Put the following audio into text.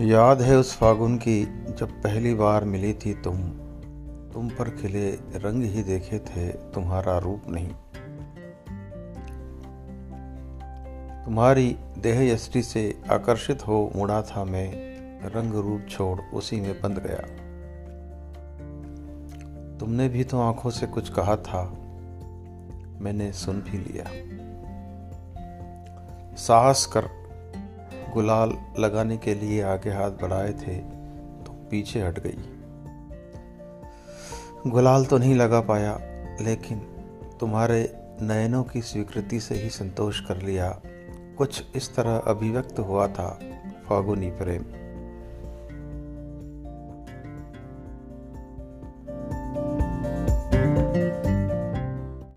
याद है उस फागुन की जब पहली बार मिली थी तुम? तुम पर खिले रंग ही देखे थे, तुम्हारा रूप नहीं। तुम्हारी देह यष्टि से आकर्षित हो मुड़ा था मैं, रंग रूप छोड़ उसी में बंद गया। तुमने भी तो आँखों से कुछ कहा था, मैंने सुन भी लिया। साहस कर गुलाल लगाने के लिए आगे हाथ बढ़ाए थे तो पीछे हट गई। गुलाल तो नहीं लगा पाया, लेकिन तुम्हारे नयनों की स्वीकृति से ही संतोष कर लिया। कुछ इस तरह अभिव्यक्त हुआ था, फागुनी प्रेम।